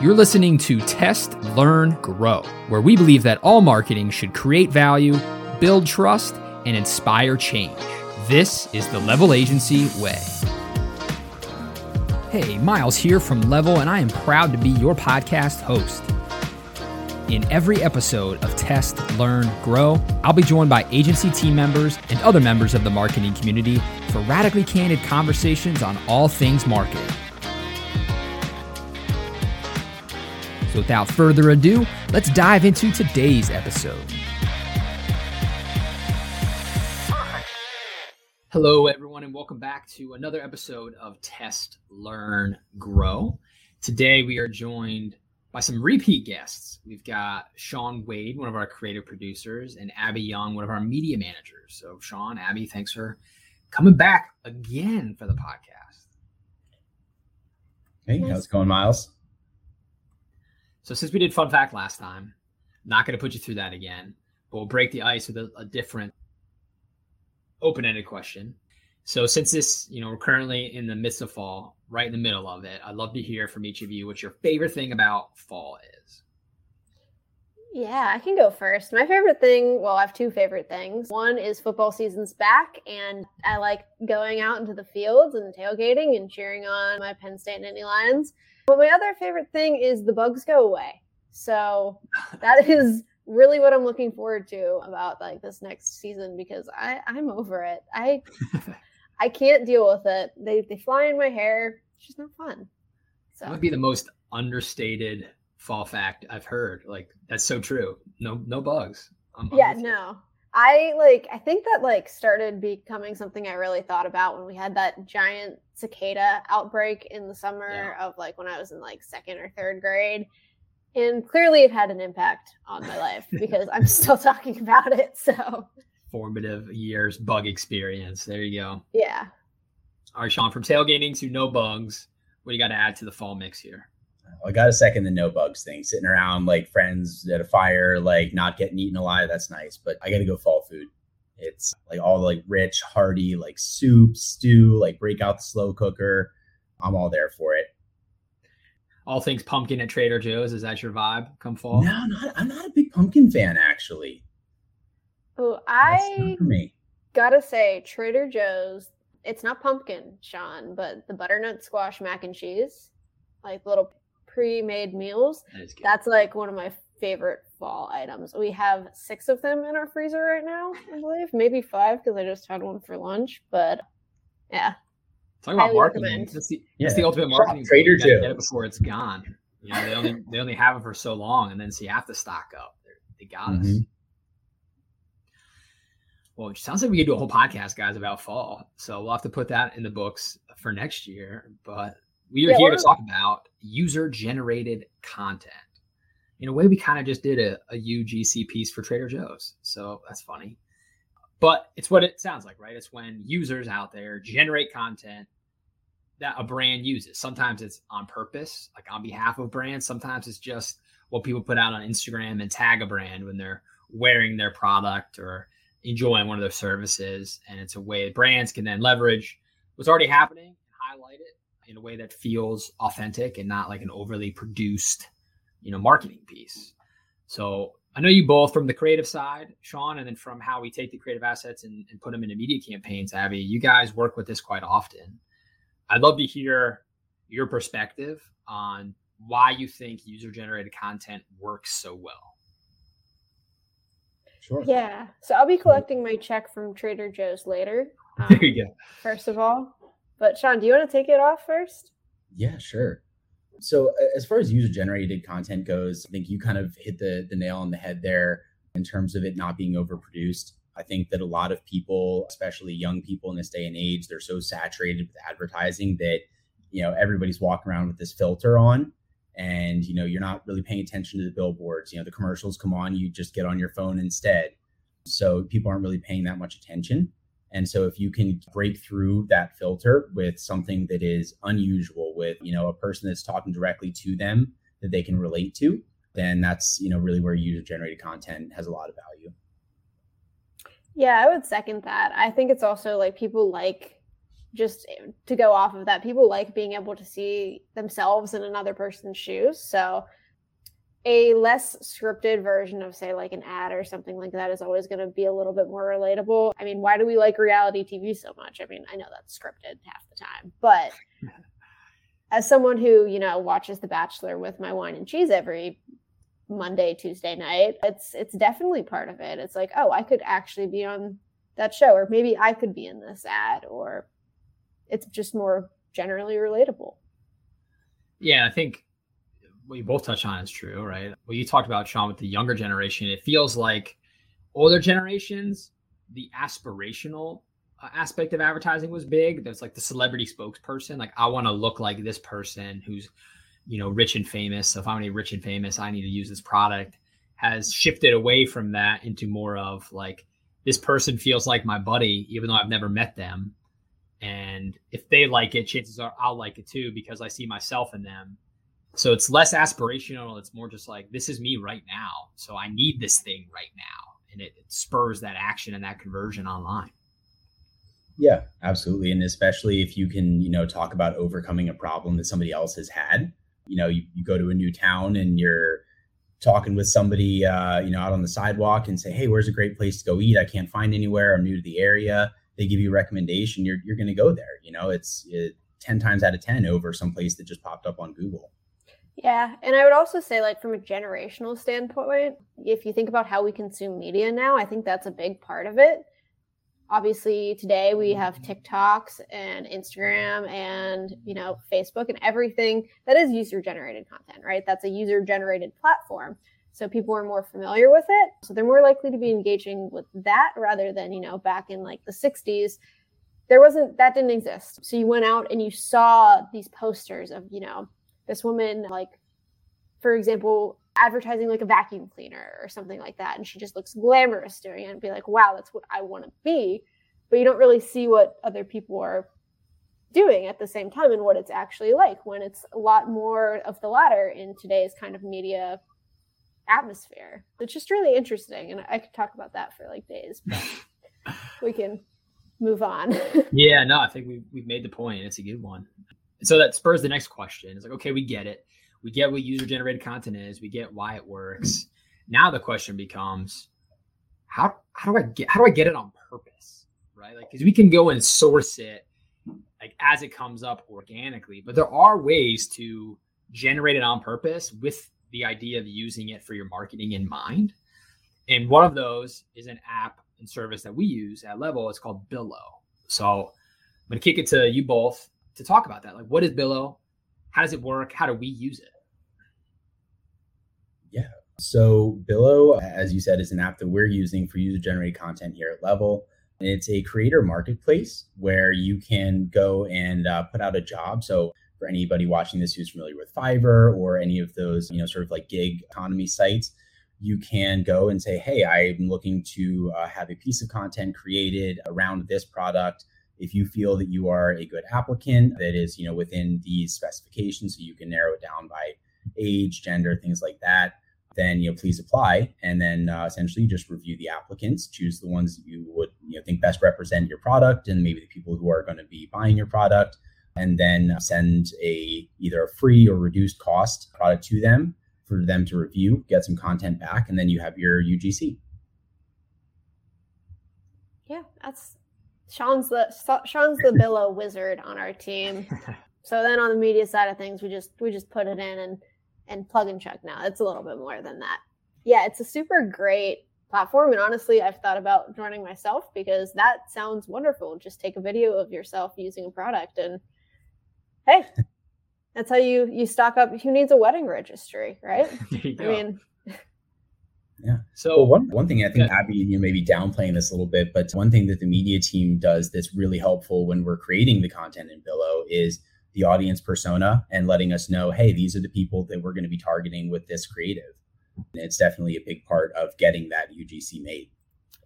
You're listening to Test, Learn, Grow, where we believe that all marketing should create value, build trust, and inspire change. This is the Level Agency way. Hey, Miles here from Level, and I am proud to be your podcast host. In every episode of Test, Learn, Grow, I'll be joined by agency team members and other members of the marketing community for radically candid conversations on all things marketing. So, without further ado, let's dive into today's episode. Hello, everyone, and welcome back to another episode of Test, Learn, Grow. Today, we are joined by some repeat guests. We've got Sean Wade, one of our creative producers, and Abby Young, one of our media managers. So, Sean, Abby, thanks for coming back again for the podcast. Hey, how's it going, Miles? So, since we did fun fact last time, not going to put you through that again, but we'll break the ice with a, a different open-ended question. So, since this, you know, we're currently in the midst of fall, right in the middle of it. I'd love to hear from each of you what your favorite thing about fall is. Yeah, I can go first. My favorite thing, well, I have two favorite things. One is football season's back, and I like going out into the fields and tailgating and cheering on my Penn State Nittany Lions. But my other favorite thing is the bugs go away. So that is really what I'm looking forward to about like this next season because I I'm over it. I I can't deal with it. They they fly in my hair. It's just not fun. So that would be the most understated fall fact I've heard. Like that's so true. No no bugs. I'm, yeah, no. I like I think that like started becoming something I really thought about when we had that giant cicada outbreak in the summer yeah. of like when I was in like second or third grade. And clearly it had an impact on my life because I'm still talking about it. So formative years bug experience. There you go. Yeah. All right, Sean, from tailgating to no bugs, what do you got to add to the fall mix here? I got a second the no bugs thing. Sitting around like friends at a fire, like not getting eaten alive. That's nice, but I got to go fall food. It's like all like rich, hearty, like soup, stew, like break out the slow cooker. I'm all there for it. All things pumpkin at Trader Joe's. Is that your vibe? Come fall? No, not, I'm not a big pumpkin fan actually. Oh, I gotta say, Trader Joe's. It's not pumpkin, Sean, but the butternut squash mac and cheese, like little pre-made meals. That that's like one of my favorite fall items. We have six of them in our freezer right now, I believe, maybe five because I just had one for lunch. But yeah, talk about marketing. That's the, yeah. that's the ultimate marketing. Trader Joe's get it before it's gone. You know, they only they only have it for so long, and then so you have to stock up. They're, they got mm-hmm. us. Well, it sounds like we could do a whole podcast, guys, about fall. So we'll have to put that in the books for next year. But we are yeah, here to talk about user generated content. In a way, we kind of just did a, a UGC piece for Trader Joe's. So that's funny. But it's what it sounds like, right? It's when users out there generate content that a brand uses. Sometimes it's on purpose, like on behalf of brands. Sometimes it's just what people put out on Instagram and tag a brand when they're wearing their product or enjoying one of their services. And it's a way brands can then leverage what's already happening and highlight it in a way that feels authentic and not like an overly produced, you know, marketing piece. So I know you both from the creative side, Sean, and then from how we take the creative assets and, and put them into media campaigns, Abby. You guys work with this quite often. I'd love to hear your perspective on why you think user generated content works so well. Sure. Yeah. So I'll be collecting my check from Trader Joe's later. Um, there you go. First of all. But Sean, do you want to take it off first? Yeah, sure. So as far as user generated content goes, I think you kind of hit the, the nail on the head there in terms of it not being overproduced. I think that a lot of people, especially young people in this day and age, they're so saturated with advertising that, you know, everybody's walking around with this filter on and you know you're not really paying attention to the billboards you know the commercials come on you just get on your phone instead so people aren't really paying that much attention and so if you can break through that filter with something that is unusual with you know a person that's talking directly to them that they can relate to then that's you know really where user generated content has a lot of value yeah i would second that i think it's also like people like just to go off of that, people like being able to see themselves in another person's shoes. So a less scripted version of say like an ad or something like that is always going to be a little bit more relatable. I mean, why do we like reality TV so much? I mean, I know that's scripted half the time, but as someone who, you know, watches The Bachelor with my wine and cheese every Monday, Tuesday night, it's it's definitely part of it. It's like, oh, I could actually be on that show or maybe I could be in this ad or it's just more generally relatable. Yeah, I think what you both touched on is true, right? What you talked about, Sean, with the younger generation, it feels like older generations, the aspirational uh, aspect of advertising was big. There's like the celebrity spokesperson. Like, I want to look like this person who's, you know, rich and famous. So if I'm any rich and famous, I need to use this product. Has shifted away from that into more of like, this person feels like my buddy, even though I've never met them. And if they like it, chances are I'll like it too because I see myself in them so it's less aspirational. It's more just like, this is me right now. So I need this thing right now. And it, it spurs that action and that conversion online. Yeah, absolutely. And especially if you can, you know, talk about overcoming a problem that somebody else has had. You know, you, you go to a new town and you're talking with somebody, uh, you know, out on the sidewalk and say, hey, where's a great place to go eat? I can't find anywhere. I'm new to the area. They give you a recommendation. You're, you're going to go there. You know, it's it, 10 times out of 10 over some place that just popped up on Google. Yeah, and I would also say, like, from a generational standpoint, if you think about how we consume media now, I think that's a big part of it. Obviously, today we have. TikToks and Instagram and, you know, Facebook and everything that is user generated content, right? That's a user generated platform. So people are more familiar with it. So they're more likely to be engaging with that rather than, you know, back in like the 60s. There wasn't, that didn't exist. So you went out and you saw these posters of, you know, this woman like for example advertising like a vacuum cleaner or something like that and she just looks glamorous doing it and be like wow that's what i want to be. But you don't really see what other people are doing at the same time and what it's actually like when it's a lot more of the latter in today's kind of media atmosphere. It's just really interesting and i could talk about that for like days but we can move on. Yeah no i think we've, we've made the point. It's a good one so that spurs the next question. It's like, okay, we get it. We get what user generated content is. We get why it works. Now the question becomes, how how do I get how do I get it on purpose? Right? Like because we can go and source it like as it comes up organically, but there are ways to generate it on purpose with the idea of using it for your marketing in mind. And one of those is an app and service that we use at Level. It's called Billo. So I'm going to kick it to you both to talk about that. Like, what is Billo? How does it work? How do we use it? Yeah. So Billo, as you said, is an app that we're using for user generated content here at Level. It's a creator marketplace where you can go and uh, put out a job. So for anybody watching this who's familiar with Fiverr or any of those, you know, sort of like gig economy sites, you can go and say, "Hey, I'm looking to uh, have a piece of content created around this product if you feel that you are a good applicant that is, you know, within these specifications, so you can narrow it down by age, gender, things like that, then you know, please apply. And then uh, essentially just review the applicants, choose the ones that you would you know think best represent your product and maybe the people who are going to be buying your product, and then send a either a free or reduced cost product to them for them to review, get some content back, and then you have your UGC. Yeah, that's Sean's the Sean's the Billo wizard on our team. So then on the media side of things, we just we just put it in and and plug and chug now. It's a little bit more than that. Yeah, it's a super great platform. And honestly, I've thought about joining myself because that sounds wonderful. Just take a video of yourself using a product and hey, that's how you you stock up. Who needs a wedding registry, right? I mean, yeah. So well, one one thing I think yeah. Abby, you may be downplaying this a little bit, but one thing that the media team does that's really helpful when we're creating the content in Billo is the audience persona and letting us know, hey, these are the people that we're going to be targeting with this creative. And it's definitely a big part of getting that UGC made.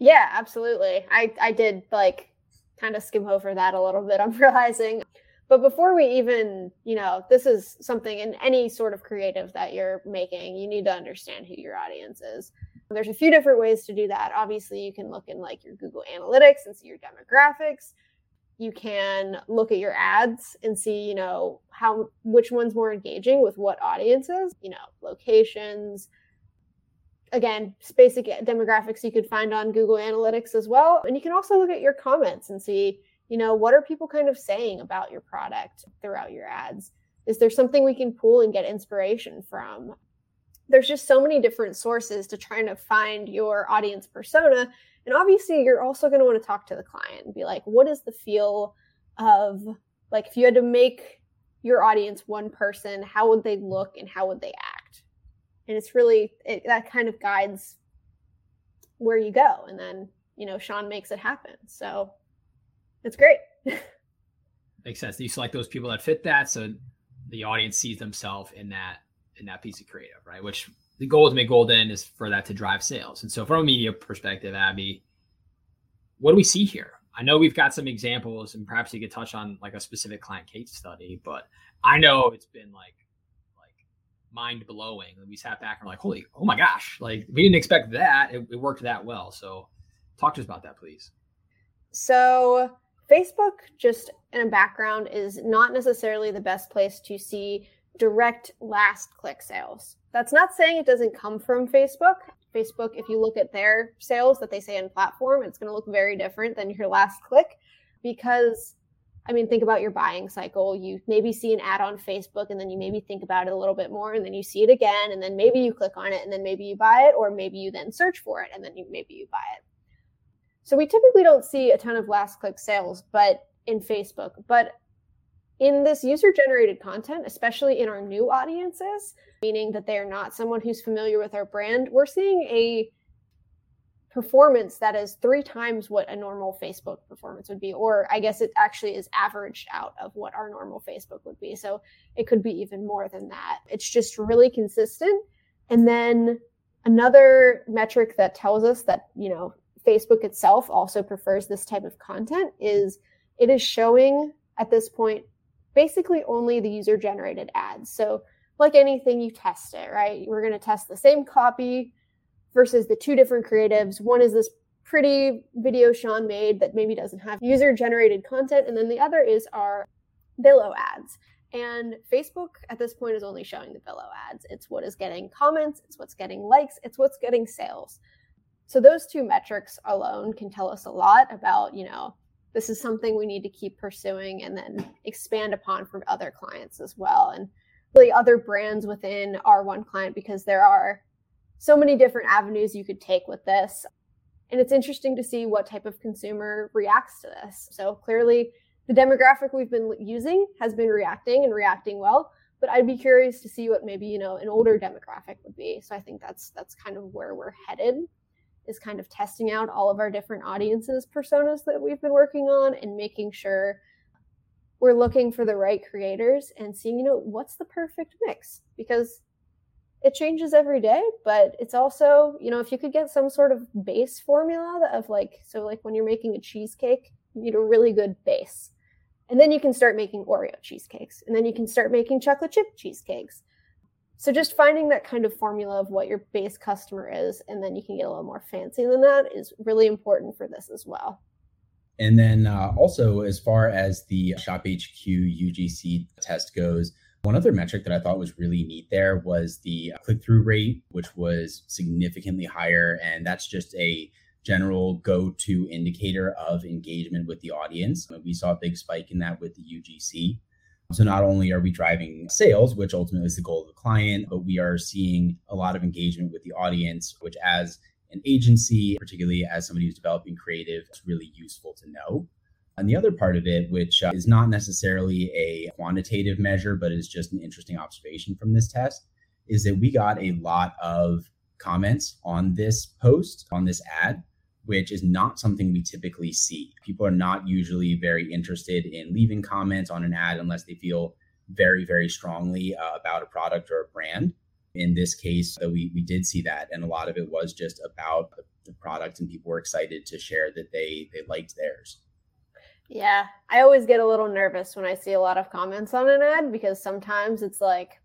Yeah, absolutely. I I did like kind of skim over that a little bit. I'm realizing. But before we even, you know, this is something in any sort of creative that you're making, you need to understand who your audience is. There's a few different ways to do that. Obviously, you can look in like your Google Analytics and see your demographics. you can look at your ads and see, you know, how which one's more engaging with what audiences, you know, locations. Again, basic demographics you could find on Google Analytics as well. And you can also look at your comments and see, you know, what are people kind of saying about your product throughout your ads? Is there something we can pull and get inspiration from? There's just so many different sources to trying to find your audience persona and obviously, you're also going to want to talk to the client and be like, what is the feel of, like, if you had to make your audience one person, how would they look and how would they act? And it's really, it, that kind of guides where you go. And then, you know, Sean makes it happen. So it's great. Makes sense. You select those people that fit that. So the audience sees themselves in that in that piece of creative, right? Which the goal to make golden is for that to drive sales. And so, from a media perspective, Abby, what do we see here? I know we've got some examples, and perhaps you could touch on like a specific client case study, but I know it's been like like mind blowing. We sat back and we're like, holy, oh my gosh, like we didn't expect that. It, it worked that well. So, talk to us about that, please. So, Facebook, just in a background, is not necessarily the best place to see direct last click sales. That's not saying it doesn't come from Facebook. Facebook, if you look at their sales that they say in platform, it's going to look very different than your last click because I mean, think about your buying cycle. You maybe see an ad on Facebook and then you maybe think about it a little bit more and then you see it again and then maybe you click on it and then maybe you buy it or maybe you then search for it and then you, maybe you buy it. So we typically don't see a ton of last click sales, but in Facebook, but in this user generated content, especially in our new audiences, meaning that they are not someone who's familiar with our brand, we're seeing a performance that is three times what a normal Facebook performance would be. Or I guess it actually is averaged out of what our normal Facebook would be. So it could be even more than that. It's just really consistent. And then another metric that tells us that, you know, Facebook itself also prefers this type of content is it is showing at this point basically only the user generated ads. So, like anything, you test it, right? We're going to test the same copy versus the two different creatives. One is this pretty video Sean made that maybe doesn't have user generated content, and then the other is our Billo ads. And Facebook at this point is only showing the Billo ads. It's what is getting comments, it's what's getting likes, it's what's getting sales. So those two metrics alone can tell us a lot about, you know, this is something we need to keep pursuing and then expand upon for other clients as well and really other brands within our one client because there are so many different avenues you could take with this. And it's interesting to see what type of consumer reacts to this. So clearly the demographic we've been using has been reacting and reacting well but i'd be curious to see what maybe you know an older demographic would be. So i think that's that's kind of where we're headed is kind of testing out all of our different audiences personas that we've been working on and making sure we're looking for the right creators and seeing you know what's the perfect mix. Because it changes every day but it's also you know if you could get some sort of base formula of like so like when you're making a cheesecake you need a really good base. And then you can start making oreo cheesecakes. And then you can start making chocolate chip cheesecakes so just finding that kind of formula of what your base customer is, and then you can get a little more fancy than that is really important for this as well. And then uh, also, as far as the Shop HQ UGC test goes, one other metric that I thought was really neat there was the click through rate, which was significantly higher. And that's just a general go to indicator of engagement with the audience. We saw a big spike in that with the UGC. So not only are we driving sales, which ultimately is the goal of the client, but we are seeing a lot of engagement with the audience, which as an agency, particularly as somebody who's developing creative, is really useful to know. And the other part of it, which uh, is not necessarily a quantitative measure, but is just an interesting observation from this test, is that we got a lot of comments on this post, on this ad, which is not something we typically see. People are not usually very interested in leaving comments on an ad unless they feel very, very strongly uh, about a product or a brand. In this case, uh, we, we did see that. And a lot of it was just about the product, and people were excited to share that they, they liked theirs. Yeah, I always get a little nervous when I see a lot of comments on an ad because sometimes it's like,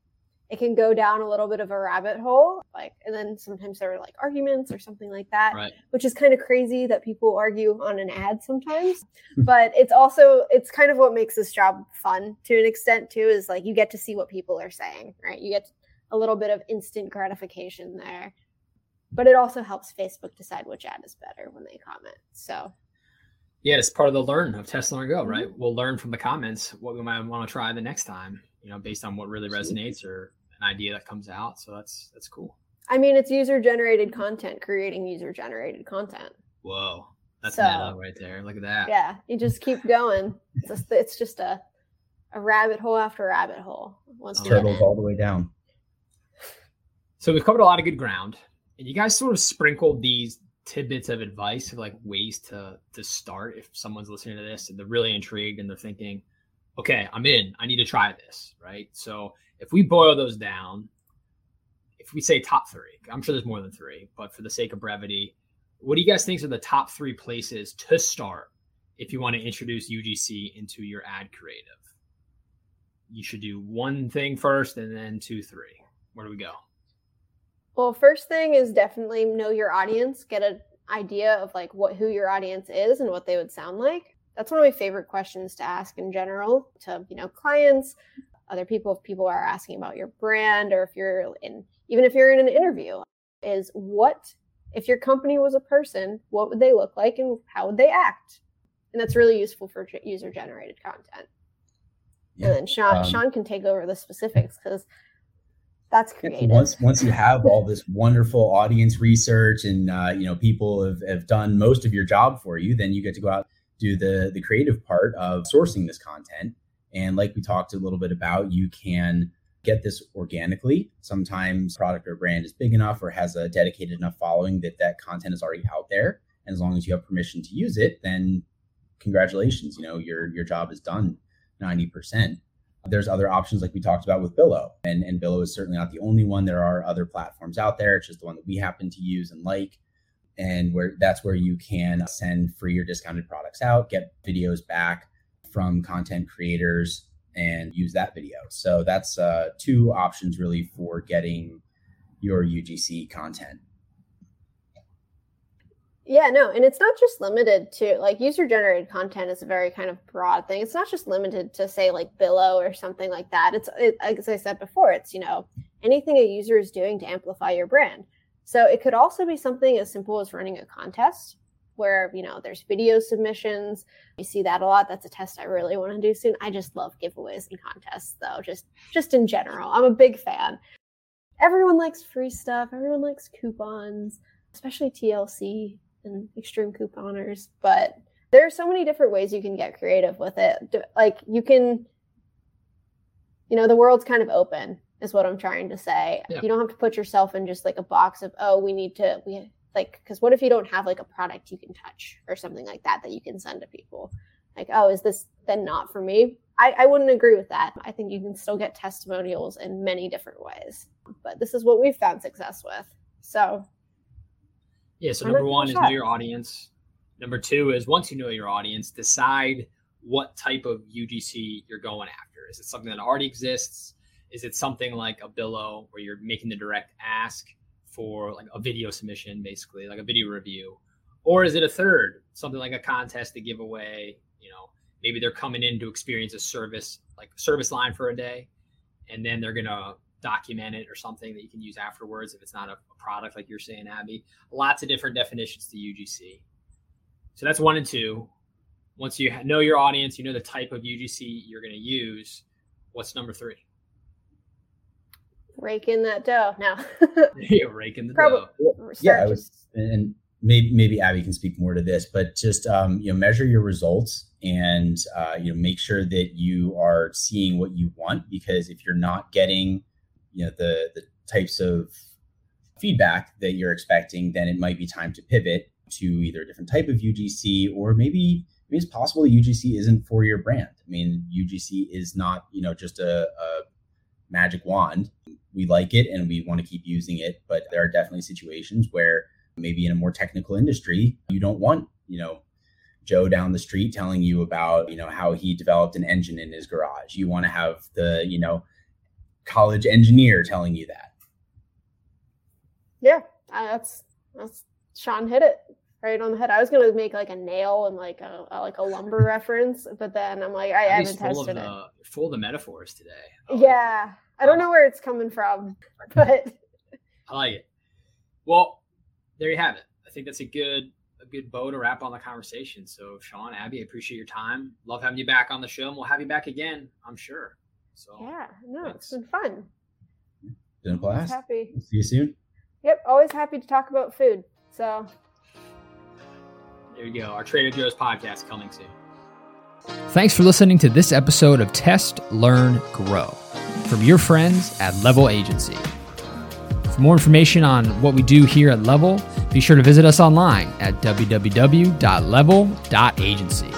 it can go down a little bit of a rabbit hole like and then sometimes there are like arguments or something like that right. which is kind of crazy that people argue on an ad sometimes. But it's also it's kind of what makes this job fun to an extent too is like you get to see what people are saying right? You get a little bit of instant gratification there. But it also helps facebook decide which ad is better when they comment so. Yeah it's part of the learn of test learn go right? Mm-hmm. we'll learn from the comments what we might want to try the next time you know based on what really resonates or an idea that comes out. So that's that's cool. I mean, it's user generated content, creating user generated content. Whoa, that's so, meta right there. Look at that. Yeah, you just keep going. It's just, it's just a a rabbit hole after rabbit hole. Once turtles all the way down. So we've covered a lot of good ground, and you guys sort of sprinkled these tidbits of advice of like ways to to start if someone's listening to this and they're really intrigued and they're thinking, okay, I'm in. I need to try this, right? So if we boil those down, if we say top three, I'm sure there's more than three, but for the sake of brevity, what do you guys think are the top three places to start if you want to introduce UGC into your ad creative? You should do one thing first and then two, three. Where do we go? Well, first thing is definitely know your audience, get an idea of like what who your audience is and what they would sound like. That's one of my favorite questions to ask in general to, you know, clients, other people if people are asking about your brand or if you're in even if you're in an interview is what if your company was a person what would they look like and how would they act and that's really useful for user generated content yeah. and then sean um, sean can take over the specifics because that's creative. Once once you have all this wonderful audience research and uh, you know people have, have done most of your job for you, then you get to go out do the the creative part of sourcing this content and like we talked a little bit about, you can get this organically. Sometimes product or brand is big enough or has a dedicated enough following that that content is already out there. And as long as you have permission to use it, then congratulations, you know, your your job is done 90%. There's other options like we talked about with Billo. And, and Billo is certainly not the only one. There are other platforms out there. It's just the one that we happen to use and like. And where that's where you can send free or discounted products out, get videos back, from content creators and use that video. So that's uh, two options really for getting your UGC content. Yeah, no, and it's not just limited to like user generated content is a very kind of broad thing. It's not just limited to say like Billo or something like that. It's it, as I said before, it's you know anything a user is doing to amplify your brand. So it could also be something as simple as running a contest where you know there's video submissions. You see that a lot. That's a test i really want to do soon. I just love giveaways and contests though just just in general. I'm a big fan. Everyone likes free stuff. Everyone likes coupons especially tlc and extreme couponers but there are so many different ways you can get creative with it. Like you can you know the world's kind of open is what i'm trying to say. Yeah. you don't have to put yourself in just like a box of oh we need to we like because what if you don't have like a product you can touch or something like that that you can send to people? Like oh is this then not for me? I, I wouldn't agree with that. I think you can still get testimonials in many different ways but this is what we've found success with. So yeah so number one is know your audience. Number two is once you know your audience decide what type of ugc you're going after. Is it something that already exists is it something like a Billo where you're making the direct ask for like a video submission, basically like a video review, or is it a third, something like a contest to give away? You know, maybe they're coming in to experience a service like service line for a day, and then they're gonna document it or something that you can use afterwards if it's not a, a product like you're saying, Abby. Lots of different definitions to UGC. So that's one and two. Once you know your audience, you know the type of UGC you're going to use. What's number three? Rake in that dough now. yeah, rake in the Probably, dough. Yeah, I was, and maybe maybe Abby can speak more to this, but just um, you know, measure your results and uh, you know, make sure that you are seeing what you want. Because if you're not getting, you know, the the types of feedback that you're expecting, then it might be time to pivot to either a different type of UGC or maybe maybe it's possible UGC isn't for your brand. I mean, UGC is not you know just a, a magic wand. We like it and we want to keep using it, but there are definitely situations where maybe in a more technical industry, you don't want, you know, Joe down the street telling you about, you know, how he developed an engine in his garage. You want to have the, you know, college engineer telling you that. Yeah, that's that's Sean hit it right on the head. I was gonna make like a nail and like a, a like a lumber reference, but then I'm like, I haven't tested it. The, full of the metaphors today. Oh, yeah, I don't know where it's coming from, but I like it. Well, there you have it. I think that's a good a good bow to wrap on the conversation. So, Sean, Abby, I appreciate your time. Love having you back on the show, and we'll have you back again, I'm sure. So, yeah, no, thanks. it's been fun. Been a blast. Happy. See you soon. Yep, always happy to talk about food. So, there you go. Our Trader Joe's podcast coming soon. Thanks for listening to this episode of Test, Learn, Grow from your friends at Level Agency. For more information on what we do here at Level, be sure to visit us online at www.level.agency.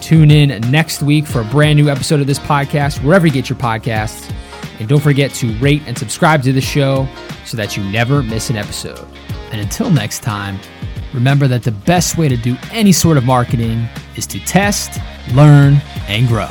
Tune in next week for a brand new episode of this podcast, wherever you get your podcasts. And don't forget to rate and subscribe to the show so that you never miss an episode. And until next time, remember that the best way to do any sort of marketing is to test, learn, and grow.